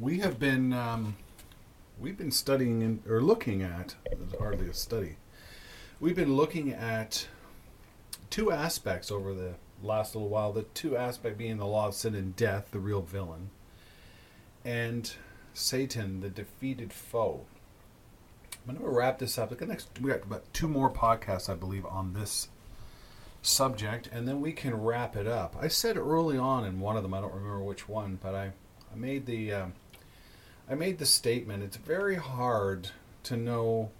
We have been um, we've been studying in, or looking at hardly a study. We've been looking at two aspects over the last little while. The two aspect being the law of sin and death, the real villain, and Satan, the defeated foe. I'm going to wrap this up. The next we got about two more podcasts, I believe, on this subject, and then we can wrap it up. I said early on in one of them, I don't remember which one, but I, I made the um, I made the statement. It's very hard to know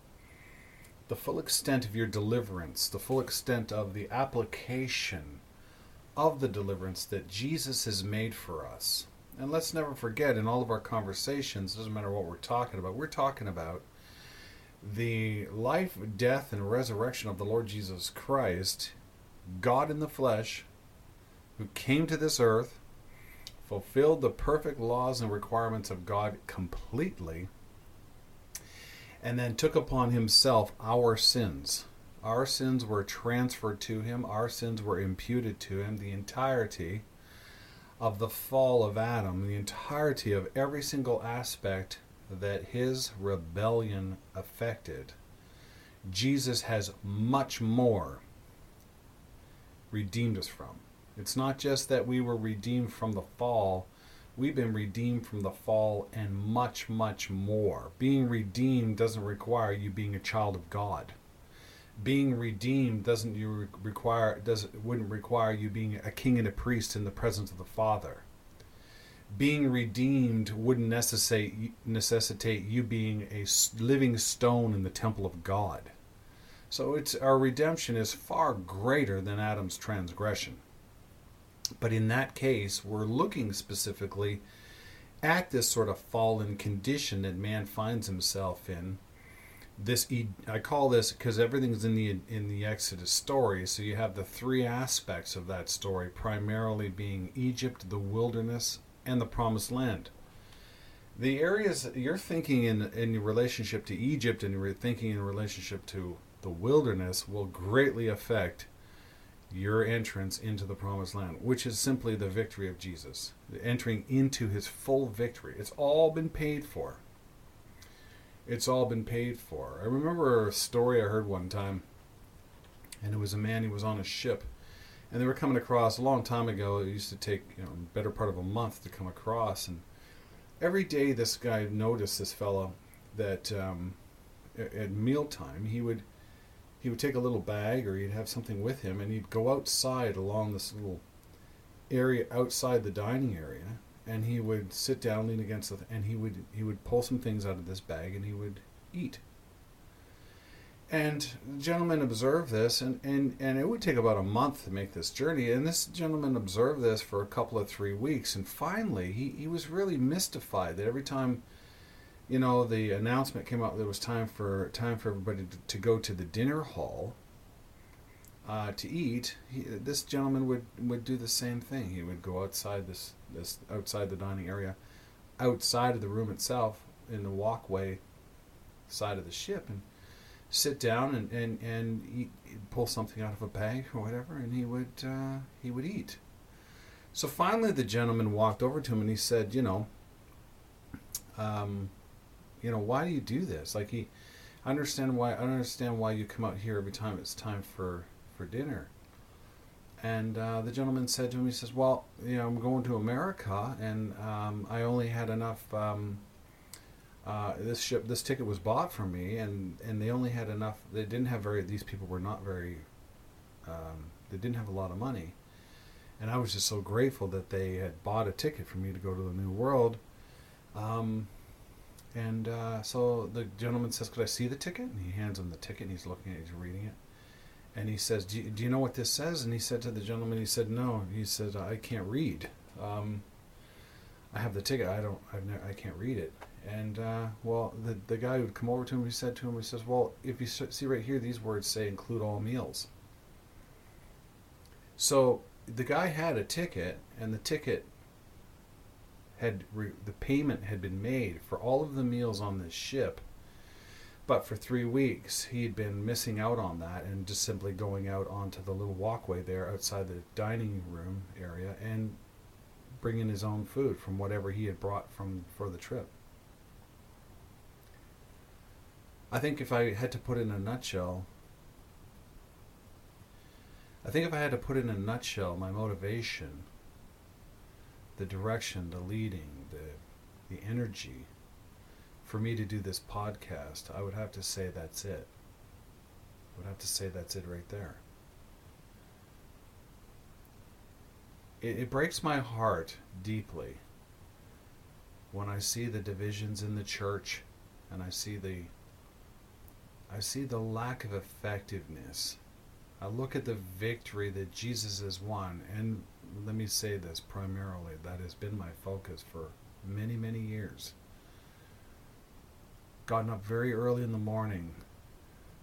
the full extent of your deliverance, the full extent of the application of the deliverance that Jesus has made for us. And let's never forget in all of our conversations, doesn't matter what we're talking about, we're talking about the life, death, and resurrection of the Lord Jesus Christ God in the flesh, who came to this earth, fulfilled the perfect laws and requirements of God completely, and then took upon himself our sins. Our sins were transferred to him, our sins were imputed to him, the entirety of the fall of Adam, the entirety of every single aspect that his rebellion affected. Jesus has much more redeemed us from. It's not just that we were redeemed from the fall, we've been redeemed from the fall and much, much more. Being redeemed doesn't require you being a child of God. Being redeemed doesn't you require does wouldn't require you being a king and a priest in the presence of the Father. Being redeemed wouldn't necessitate necessitate you being a living stone in the temple of God so it's our redemption is far greater than Adam's transgression. But in that case, we're looking specifically at this sort of fallen condition that man finds himself in. This I call this because everything's in the in the Exodus story. So you have the three aspects of that story, primarily being Egypt, the wilderness, and the Promised Land. The areas you're thinking in in relationship to Egypt, and you're thinking in relationship to the wilderness will greatly affect your entrance into the promised land, which is simply the victory of Jesus, entering into his full victory. It's all been paid for. It's all been paid for. I remember a story I heard one time, and it was a man who was on a ship, and they were coming across a long time ago. It used to take you know better part of a month to come across, and every day this guy noticed this fellow that um, at mealtime he would he would take a little bag or he'd have something with him and he'd go outside along this little area outside the dining area. And he would sit down lean against the and he would he would pull some things out of this bag and he would eat. And the gentleman observed this and, and, and it would take about a month to make this journey. And this gentleman observed this for a couple of three weeks. And finally he, he was really mystified that every time you know, the announcement came out that it was time for time for everybody to, to go to the dinner hall uh, to eat. He, this gentleman would, would do the same thing. He would go outside this this outside the dining area, outside of the room itself, in the walkway side of the ship, and sit down and and and eat, pull something out of a bag or whatever, and he would uh, he would eat. So finally, the gentleman walked over to him and he said, "You know." Um, you know, why do you do this? Like he, understand why. I understand why you come out here every time it's time for for dinner. And uh, the gentleman said to him, he says, "Well, you know, I'm going to America, and um, I only had enough. Um, uh, this ship, this ticket was bought for me, and and they only had enough. They didn't have very. These people were not very. Um, they didn't have a lot of money, and I was just so grateful that they had bought a ticket for me to go to the New World." Um, and uh, so the gentleman says, "Could I see the ticket?" And he hands him the ticket. and He's looking at it, he's reading it, and he says, do you, do you, know what this says?" And he said to the gentleman, "He said no." He said, "I can't read. Um, I have the ticket. I don't. I've never, I can't read it. And uh, well, the the guy would come over to him. He said to him, he says, "Well, if you see right here, these words say include all meals." So the guy had a ticket, and the ticket had re- the payment had been made for all of the meals on this ship. But for three weeks, he had been missing out on that and just simply going out onto the little walkway there outside the dining room area and bringing his own food from whatever he had brought from for the trip. I think if I had to put in a nutshell, I think if I had to put in a nutshell, my motivation, the direction, the leading, the the energy for me to do this podcast, I would have to say that's it. I would have to say that's it right there. It, it breaks my heart deeply when I see the divisions in the church and I see the I see the lack of effectiveness. I look at the victory that Jesus has won, and let me say this primarily that has been my focus for many, many years. Gotten up very early in the morning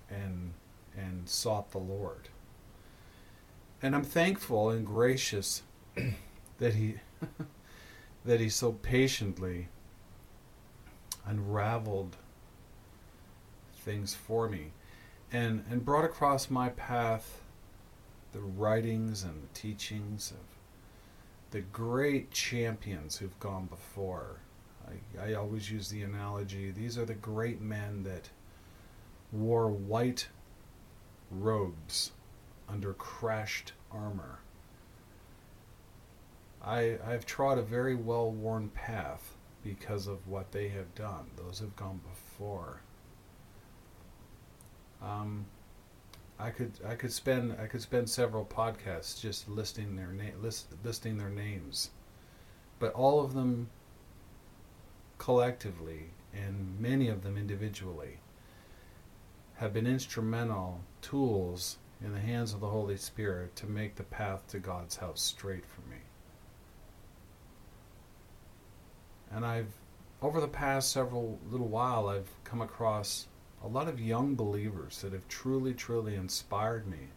and and sought the Lord. And I'm thankful and gracious that he that he so patiently unraveled things for me and and brought across my path the writings and the teachings of the great champions who've gone before. I, I always use the analogy these are the great men that wore white robes under crashed armor. I, I've trod a very well worn path because of what they have done, those who've gone before. Um, I could I could spend I could spend several podcasts just listing their name list, listing their names, but all of them collectively and many of them individually have been instrumental tools in the hands of the Holy Spirit to make the path to God's house straight for me. And I've over the past several little while I've come across a lot of young believers that have truly, truly inspired me.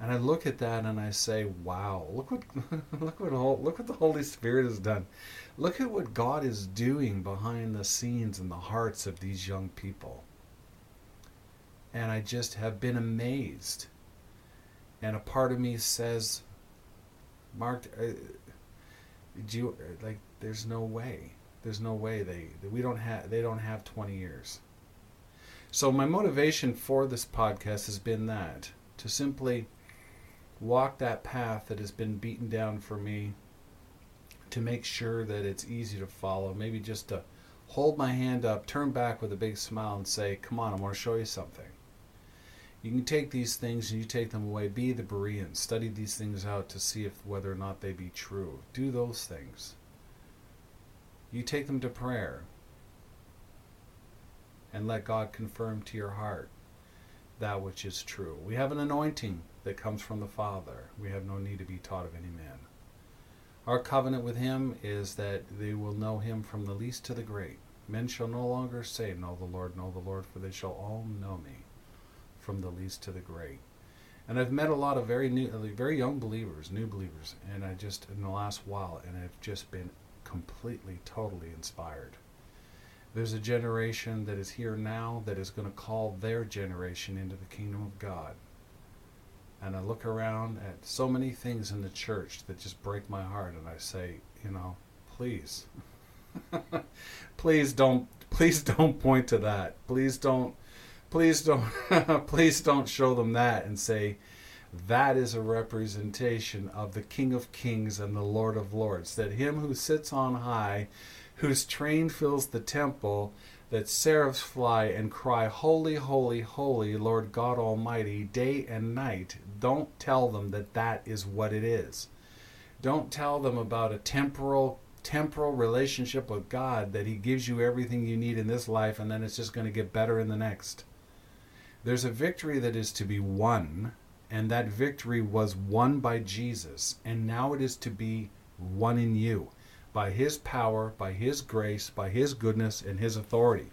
And I look at that and I say, "Wow! Look what look what look what the Holy Spirit has done. Look at what God is doing behind the scenes in the hearts of these young people." And I just have been amazed. And a part of me says, "Mark, uh, do you like? There's no way. There's no way they we don't have they don't have 20 years." So, my motivation for this podcast has been that to simply walk that path that has been beaten down for me, to make sure that it's easy to follow. Maybe just to hold my hand up, turn back with a big smile, and say, Come on, I want to show you something. You can take these things and you take them away. Be the Bereans. Study these things out to see if whether or not they be true. Do those things. You take them to prayer and let God confirm to your heart that which is true. We have an anointing that comes from the Father. We have no need to be taught of any man. Our covenant with him is that they will know him from the least to the great. Men shall no longer say, Know the Lord, know the Lord, for they shall all know me, from the least to the great. And I've met a lot of very new, very young believers, new believers, and I just in the last while, and I've just been completely, totally inspired. There's a generation that is here now that is going to call their generation into the kingdom of God. And I look around at so many things in the church that just break my heart, and I say, you know, please, please don't, please don't point to that. Please don't, please don't, please don't show them that and say, that is a representation of the King of Kings and the Lord of Lords. That him who sits on high whose train fills the temple, that seraphs fly and cry, Holy, holy, holy, Lord God Almighty, day and night. Don't tell them that that is what it is. Don't tell them about a temporal temporal relationship with God that he gives you everything you need in this life and then it's just going to get better in the next. There's a victory that is to be won and that victory was won by Jesus and now it is to be won in you by his power, by his grace, by his goodness, and his authority.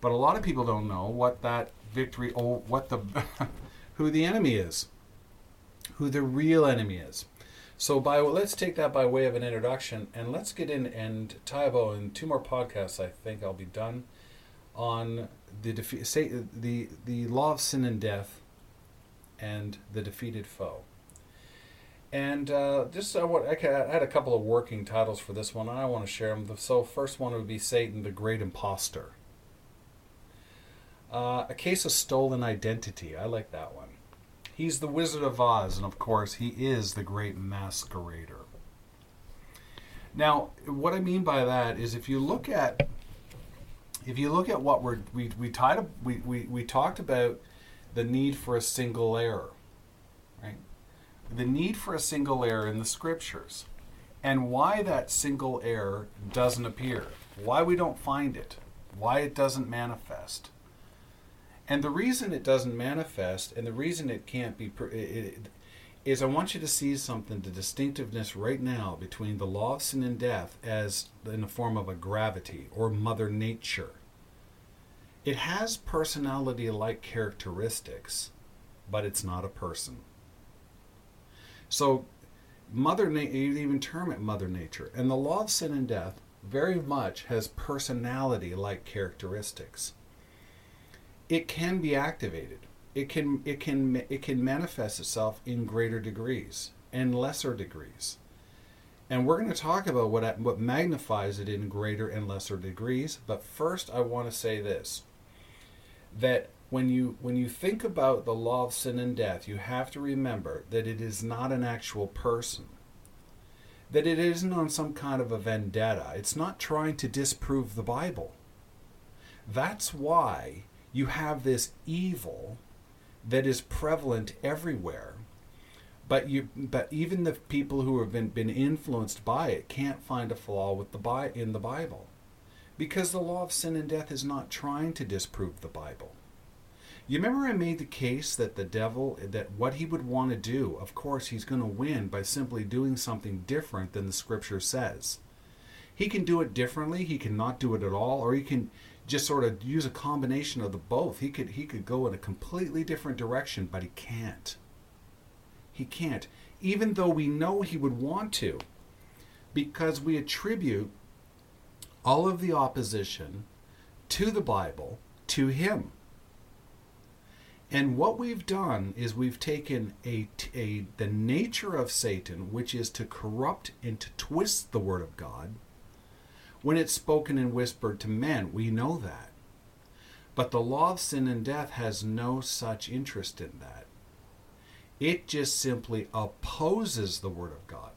But a lot of people don't know what that victory, or what the, who the enemy is, who the real enemy is. So by let's take that by way of an introduction, and let's get in and Tybo in two more podcasts. I think I'll be done on the defeat, say, the the law of sin and death, and the defeated foe. And uh, just I, want, I had a couple of working titles for this one, and I want to share them. So first one would be Satan, the Great Imposter. Uh, a case of stolen identity. I like that one. He's the Wizard of Oz, and of course, he is the Great Masquerader. Now, what I mean by that is, if you look at if you look at what we're we we tied we, we we talked about the need for a single error? The need for a single error in the scriptures, and why that single error doesn't appear, why we don't find it, why it doesn't manifest. And the reason it doesn't manifest and the reason it can't be it, is I want you to see something the distinctiveness right now between the law of sin and death as in the form of a gravity or mother nature. It has personality like characteristics, but it's not a person. So mother nature you even term it mother nature. And the law of sin and death very much has personality like characteristics it can be activated. It can it can it can manifest itself in greater degrees and lesser degrees. And we're going to talk about what what magnifies it in greater and lesser degrees, but first I want to say this that when you when you think about the law of sin and death, you have to remember that it is not an actual person. That it isn't on some kind of a vendetta. It's not trying to disprove the Bible. That's why you have this evil that is prevalent everywhere but you but even the people who have been, been influenced by it can't find a flaw with the in the bible because the law of sin and death is not trying to disprove the bible you remember i made the case that the devil that what he would want to do of course he's going to win by simply doing something different than the scripture says he can do it differently he can not do it at all or he can just sort of use a combination of the both. He could he could go in a completely different direction, but he can't. He can't, even though we know he would want to, because we attribute all of the opposition to the Bible to him. And what we've done is we've taken a, a the nature of Satan, which is to corrupt and to twist the word of God, when it's spoken and whispered to men. We know that. But the law of sin and death has no such interest in that. It just simply opposes the Word of God.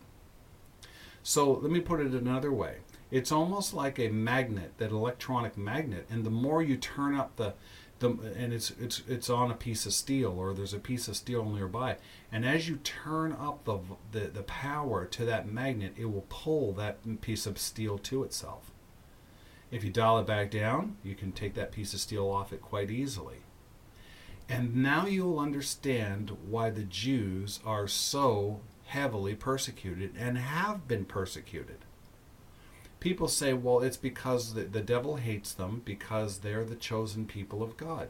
So let me put it another way. It's almost like a magnet, that electronic magnet, and the more you turn up the the, and it's it's it's on a piece of steel or there's a piece of steel nearby. And as you turn up the, the the power to that magnet it will pull that piece of steel to itself. If you dial it back down you can take that piece of steel off it quite easily. And now you'll understand why the Jews are so heavily persecuted and have been persecuted people say, well, it's because the, the devil hates them because they're the chosen people of God.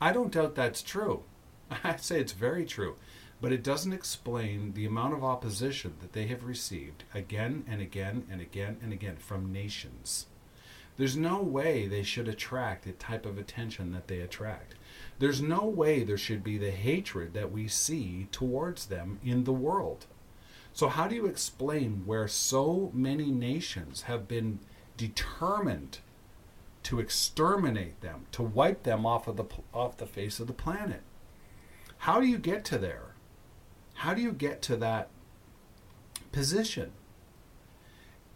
I don't doubt that's true. I say it's very true. But it doesn't explain the amount of opposition that they have received again and again and again and again from nations. There's no way they should attract the type of attention that they attract. There's no way there should be the hatred that we see towards them in the world. So, how do you explain where so many nations have been determined to exterminate them, to wipe them off of the off the face of the planet? How do you get to there? How do you get to that position?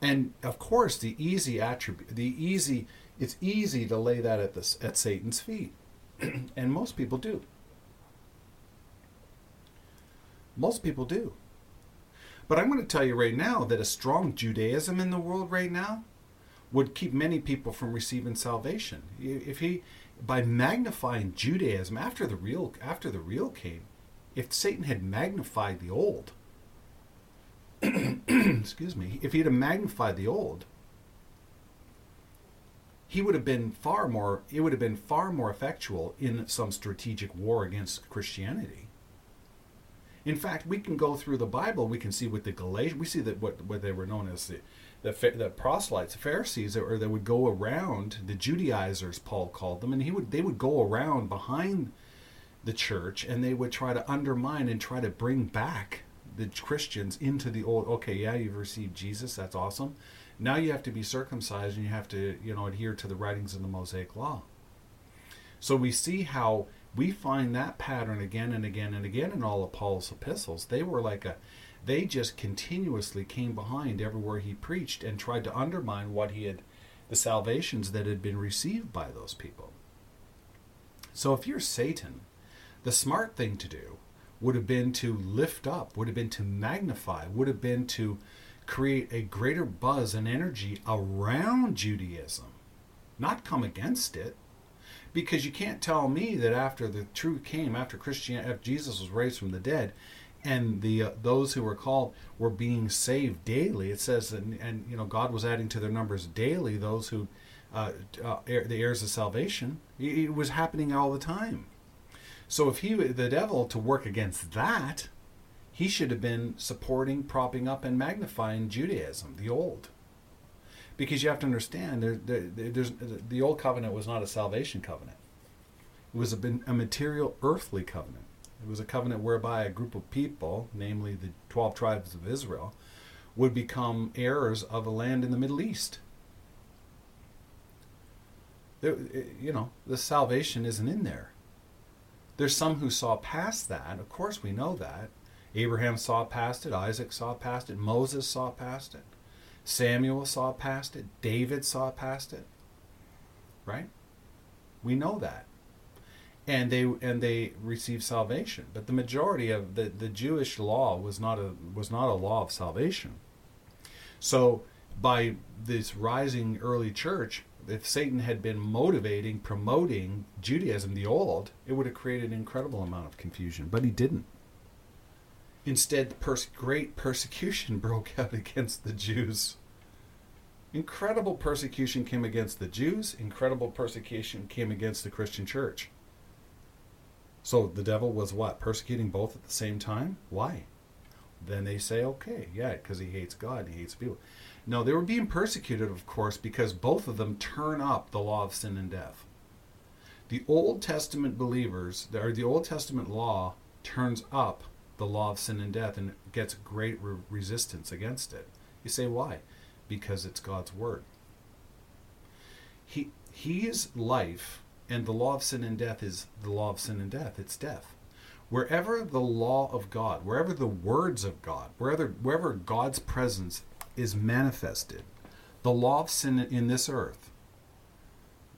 And of course, the easy attribute, the easy, it's easy to lay that at the at Satan's feet, and most people do. Most people do. But I'm going to tell you right now that a strong Judaism in the world right now would keep many people from receiving salvation. If he by magnifying Judaism after the real after the real came, if Satan had magnified the old, excuse me, if he had magnified the old, he would have been far more it would have been far more effectual in some strategic war against Christianity. In fact, we can go through the Bible. We can see with the Galatians. We see that what, what they were known as the the, the proselytes, the Pharisees, or they would go around the Judaizers. Paul called them, and he would they would go around behind the church, and they would try to undermine and try to bring back the Christians into the old. Okay, yeah, you've received Jesus. That's awesome. Now you have to be circumcised, and you have to you know adhere to the writings of the Mosaic Law. So we see how we find that pattern again and again and again in all of Paul's epistles. They were like a, they just continuously came behind everywhere he preached and tried to undermine what he had, the salvations that had been received by those people. So if you're Satan, the smart thing to do would have been to lift up, would have been to magnify, would have been to create a greater buzz and energy around Judaism, not come against it because you can't tell me that after the truth came, after Christian, after Jesus was raised from the dead, and the uh, those who were called were being saved daily. It says, that, and you know, God was adding to their numbers daily those who, uh, uh, the heirs of salvation. It was happening all the time. So if he, the devil, to work against that, he should have been supporting, propping up, and magnifying Judaism, the old because you have to understand there, there, there's the old covenant was not a salvation covenant. It was a, a material earthly covenant. It was a covenant whereby a group of people namely the 12 tribes of israel would become heirs of a land in the middle east. There, you know the salvation isn't in there. There's some who saw past that. Of course we know that. Abraham saw past it. Isaac saw past it. Moses saw past it Samuel saw past it. David saw past it. Right? We know that. And they and they received salvation. But the majority of the, the Jewish law was not a was not a law of salvation. So by this rising early church, if Satan had been motivating, promoting Judaism, the old, it would have created an incredible amount of confusion. But he didn't. Instead, great persecution broke out against the Jews. Incredible persecution came against the Jews, incredible persecution came against the Christian church. So the devil was what? Persecuting both at the same time? Why? Then they say, okay, yeah, because he hates God, he hates people. No, they were being persecuted, of course, because both of them turn up the law of sin and death. The Old Testament believers, or the Old Testament law, turns up the law of sin and death and gets great re- resistance against it. You say, why? Because it's God's word. He, he is life and the law of sin and death is the law of sin and death. It's death. Wherever the law of God, wherever the words of God, wherever, wherever God's presence is manifested, the law of sin in this earth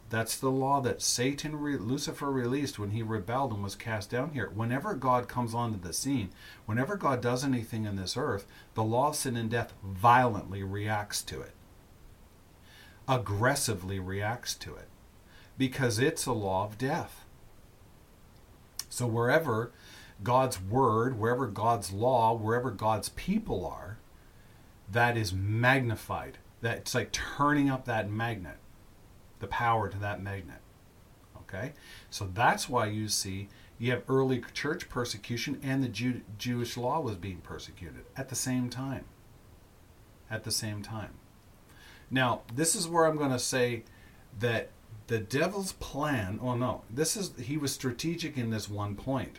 that's the law that Satan, Lucifer released when he rebelled and was cast down here. Whenever God comes onto the scene, whenever God does anything in this earth, the law of sin and death violently reacts to it, aggressively reacts to it, because it's a law of death. So wherever God's word, wherever God's law, wherever God's people are, that is magnified. That's like turning up that magnet the power to that magnet. Okay? So that's why you see you have early church persecution and the Jew- Jewish law was being persecuted at the same time. At the same time. Now, this is where I'm going to say that the devil's plan, oh no, this is he was strategic in this one point.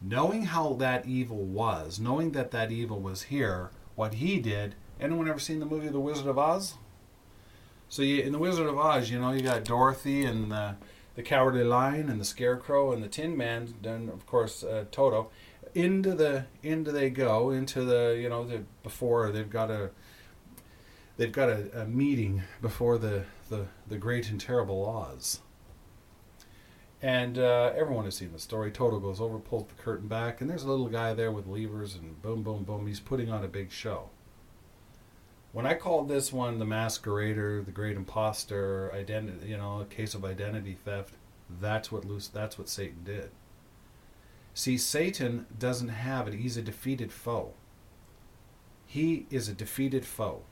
Knowing how that evil was, knowing that that evil was here, what he did, anyone ever seen the movie The Wizard of Oz? So you, in the Wizard of Oz, you know, you got Dorothy and the, the Cowardly Lion and the Scarecrow and the Tin Man, then of course uh, Toto. Into the into they go into the you know the before they've got a they've got a, a meeting before the, the the great and terrible Oz. And uh, everyone has seen the story. Toto goes over, pulls the curtain back, and there's a little guy there with levers, and boom, boom, boom. He's putting on a big show. When I called this one the masquerader, the great imposter, identity, you know, a case of identity theft, that's what Luce, that's what Satan did. See, Satan doesn't have it. He's a defeated foe. He is a defeated foe.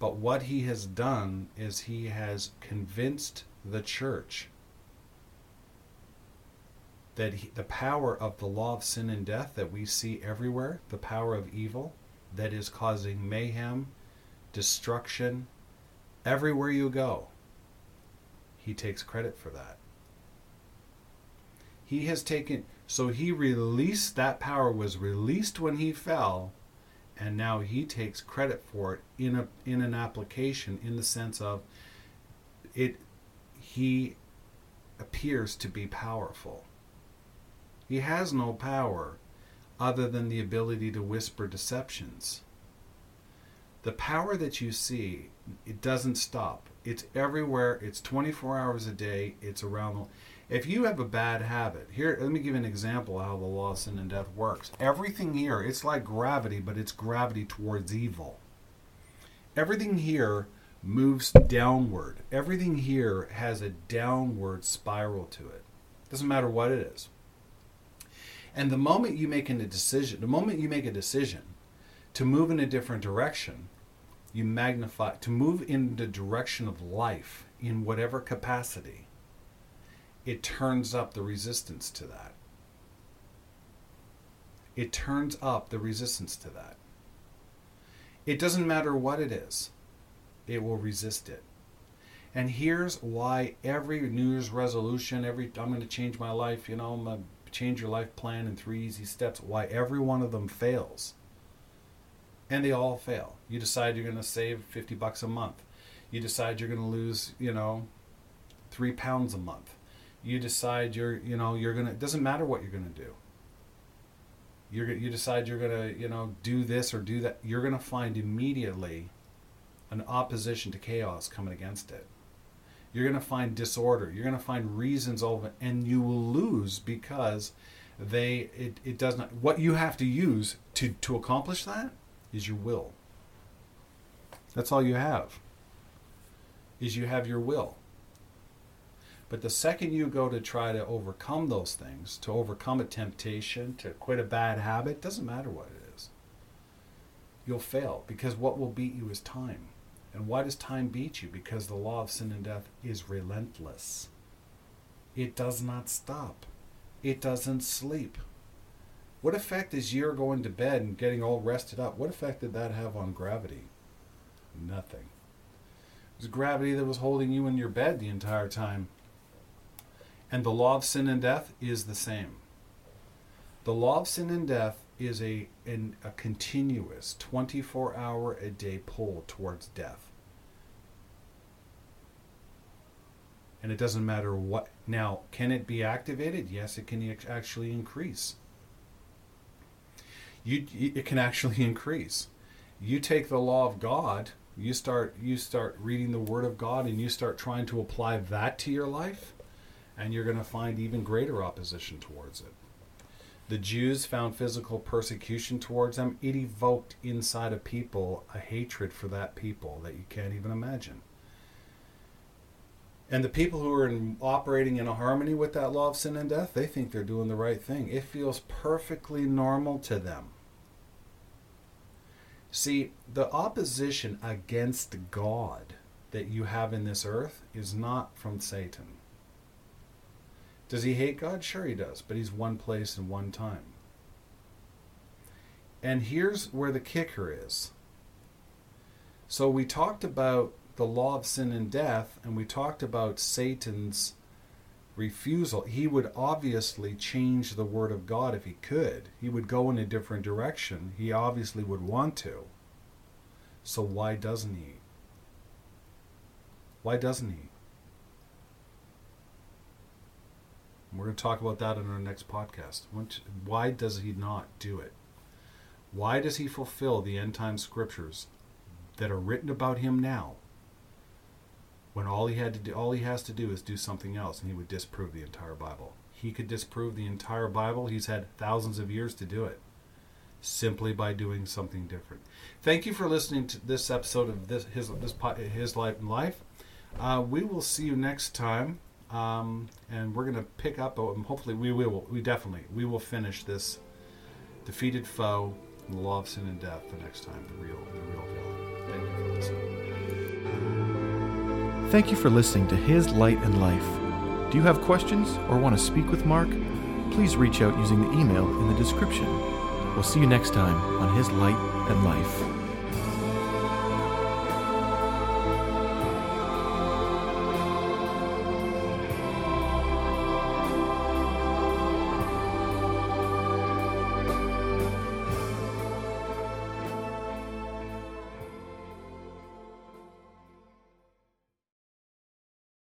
But what he has done is he has convinced the church that he, the power of the law of sin and death that we see everywhere, the power of evil that is causing mayhem, destruction, everywhere you go, he takes credit for that. He has taken, so he released, that power was released when he fell, and now he takes credit for it in, a, in an application in the sense of it, he appears to be powerful he has no power other than the ability to whisper deceptions. The power that you see, it doesn't stop. It's everywhere. It's 24 hours a day. It's around. The, If you have a bad habit, here, let me give an example how the law of sin and death works. Everything here, it's like gravity, but it's gravity towards evil. Everything here moves downward. Everything here has a downward spiral to it. Doesn't matter what it is. And the moment you make a decision, the moment you make a decision to move in a different direction, you magnify to move in the direction of life in whatever capacity, it turns up the resistance to that. It turns up the resistance to that. It doesn't matter what it is, it will resist it. And here's why every New Year's resolution, every I'm going to change my life, you know, my change your life plan in three easy steps, why every one of them fails. And they all fail. You decide you're going to save 50 bucks a month. You decide you're going to lose, you know, three pounds a month. You decide you're, you know, you're going to, it doesn't matter what you're going to do. You're, you decide you're going to, you know, do this or do that. You're going to find immediately an opposition to chaos coming against it. You're going to find disorder. You're going to find reasons over, and you will lose because they it, it does not. What you have to use to to accomplish that is your will. That's all you have. Is you have your will. But the second you go to try to overcome those things, to overcome a temptation, to quit a bad habit, doesn't matter what it is, you'll fail because what will beat you is time. And why does time beat you? Because the law of sin and death is relentless. It does not stop. It doesn't sleep. What effect is your going to bed and getting all rested up? What effect did that have on gravity? Nothing. It was gravity that was holding you in your bed the entire time. And the law of sin and death is the same. The law of sin and death is a a continuous 24 hour a day pull towards death. And it doesn't matter what. Now, can it be activated? Yes, it can actually increase. You, it can actually increase. You take the law of God, you start you start reading the Word of God, and you start trying to apply that to your life, and you're going to find even greater opposition towards it. The Jews found physical persecution towards them. It evoked inside of people a hatred for that people that you can't even imagine. And the people who are in, operating in harmony with that law of sin and death, they think they're doing the right thing. It feels perfectly normal to them. See, the opposition against God that you have in this earth is not from Satan. Does he hate God? Sure, he does, but he's one place and one time. And here's where the kicker is. So we talked about the law of sin and death, and we talked about Satan's refusal. He would obviously change the word of God if he could. He would go in a different direction. He obviously would want to. So why doesn't he? Why doesn't he? We're going to talk about that in our next podcast. Why does he not do it? Why does he fulfill the end time scriptures that are written about him now when all he had to do all he has to do is do something else and he would disprove the entire Bible. He could disprove the entire Bible. He's had thousands of years to do it simply by doing something different. Thank you for listening to this episode of this his this his life and life. Uh, we will see you next time. Um, and we're going to pick up. Hopefully, we will. We definitely we will finish this defeated foe And the law of sin and death the next time, the real, the real villain. Thank you for listening. Thank you for listening to His Light and Life. Do you have questions or want to speak with Mark? Please reach out using the email in the description. We'll see you next time on His Light and Life.